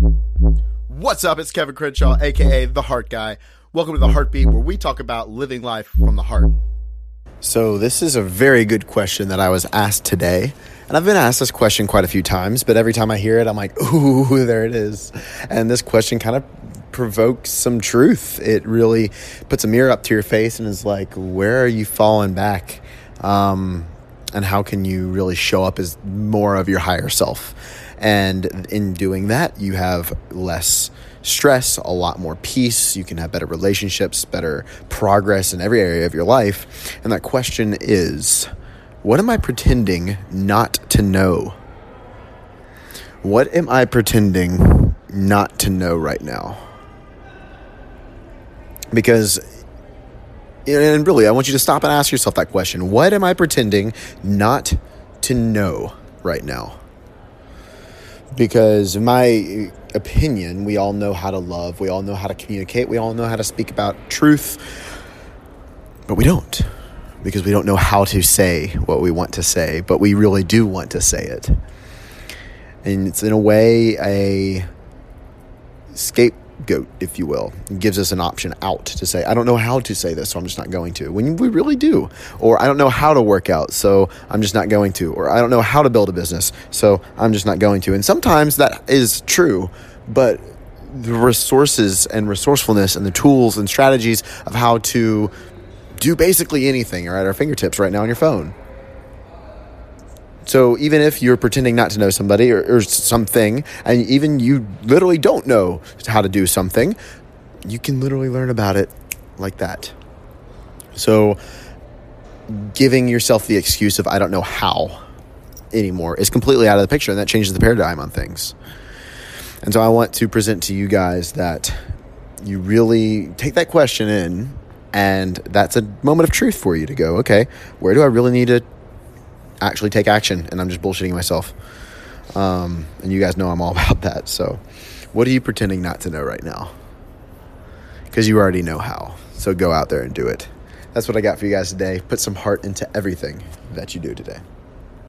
What's up? It's Kevin Crenshaw, aka The Heart Guy. Welcome to The Heartbeat, where we talk about living life from the heart. So, this is a very good question that I was asked today. And I've been asked this question quite a few times, but every time I hear it, I'm like, ooh, there it is. And this question kind of provokes some truth. It really puts a mirror up to your face and is like, where are you falling back? Um, and how can you really show up as more of your higher self? And in doing that, you have less stress, a lot more peace. You can have better relationships, better progress in every area of your life. And that question is what am I pretending not to know? What am I pretending not to know right now? Because, and really, I want you to stop and ask yourself that question. What am I pretending not to know right now? because in my opinion we all know how to love. We all know how to communicate. We all know how to speak about truth. But we don't because we don't know how to say what we want to say but we really do want to say it. And it's in a way a scape goat, if you will. It gives us an option out to say, I don't know how to say this, so I'm just not going to. When we really do. Or I don't know how to work out, so I'm just not going to. Or I don't know how to build a business, so I'm just not going to. And sometimes that is true, but the resources and resourcefulness and the tools and strategies of how to do basically anything are at our fingertips right now on your phone. So even if you're pretending not to know somebody or, or, something, and even you literally don't know how to do something, you can literally learn about it like that. So giving yourself the excuse of I don't know how anymore is completely out of the picture, and that changes the paradigm on things. And so I want to present to you guys that you really take that question in, and that's a moment of truth for you to go, okay, where do I really need to actually take action and I'm just bullshitting myself. Um, and you guys know I'm all about that. So, what are you pretending not to know right now? Because you already know how. So, go out there and do it. That's what I got for you guys today. Put some heart into everything that you do today.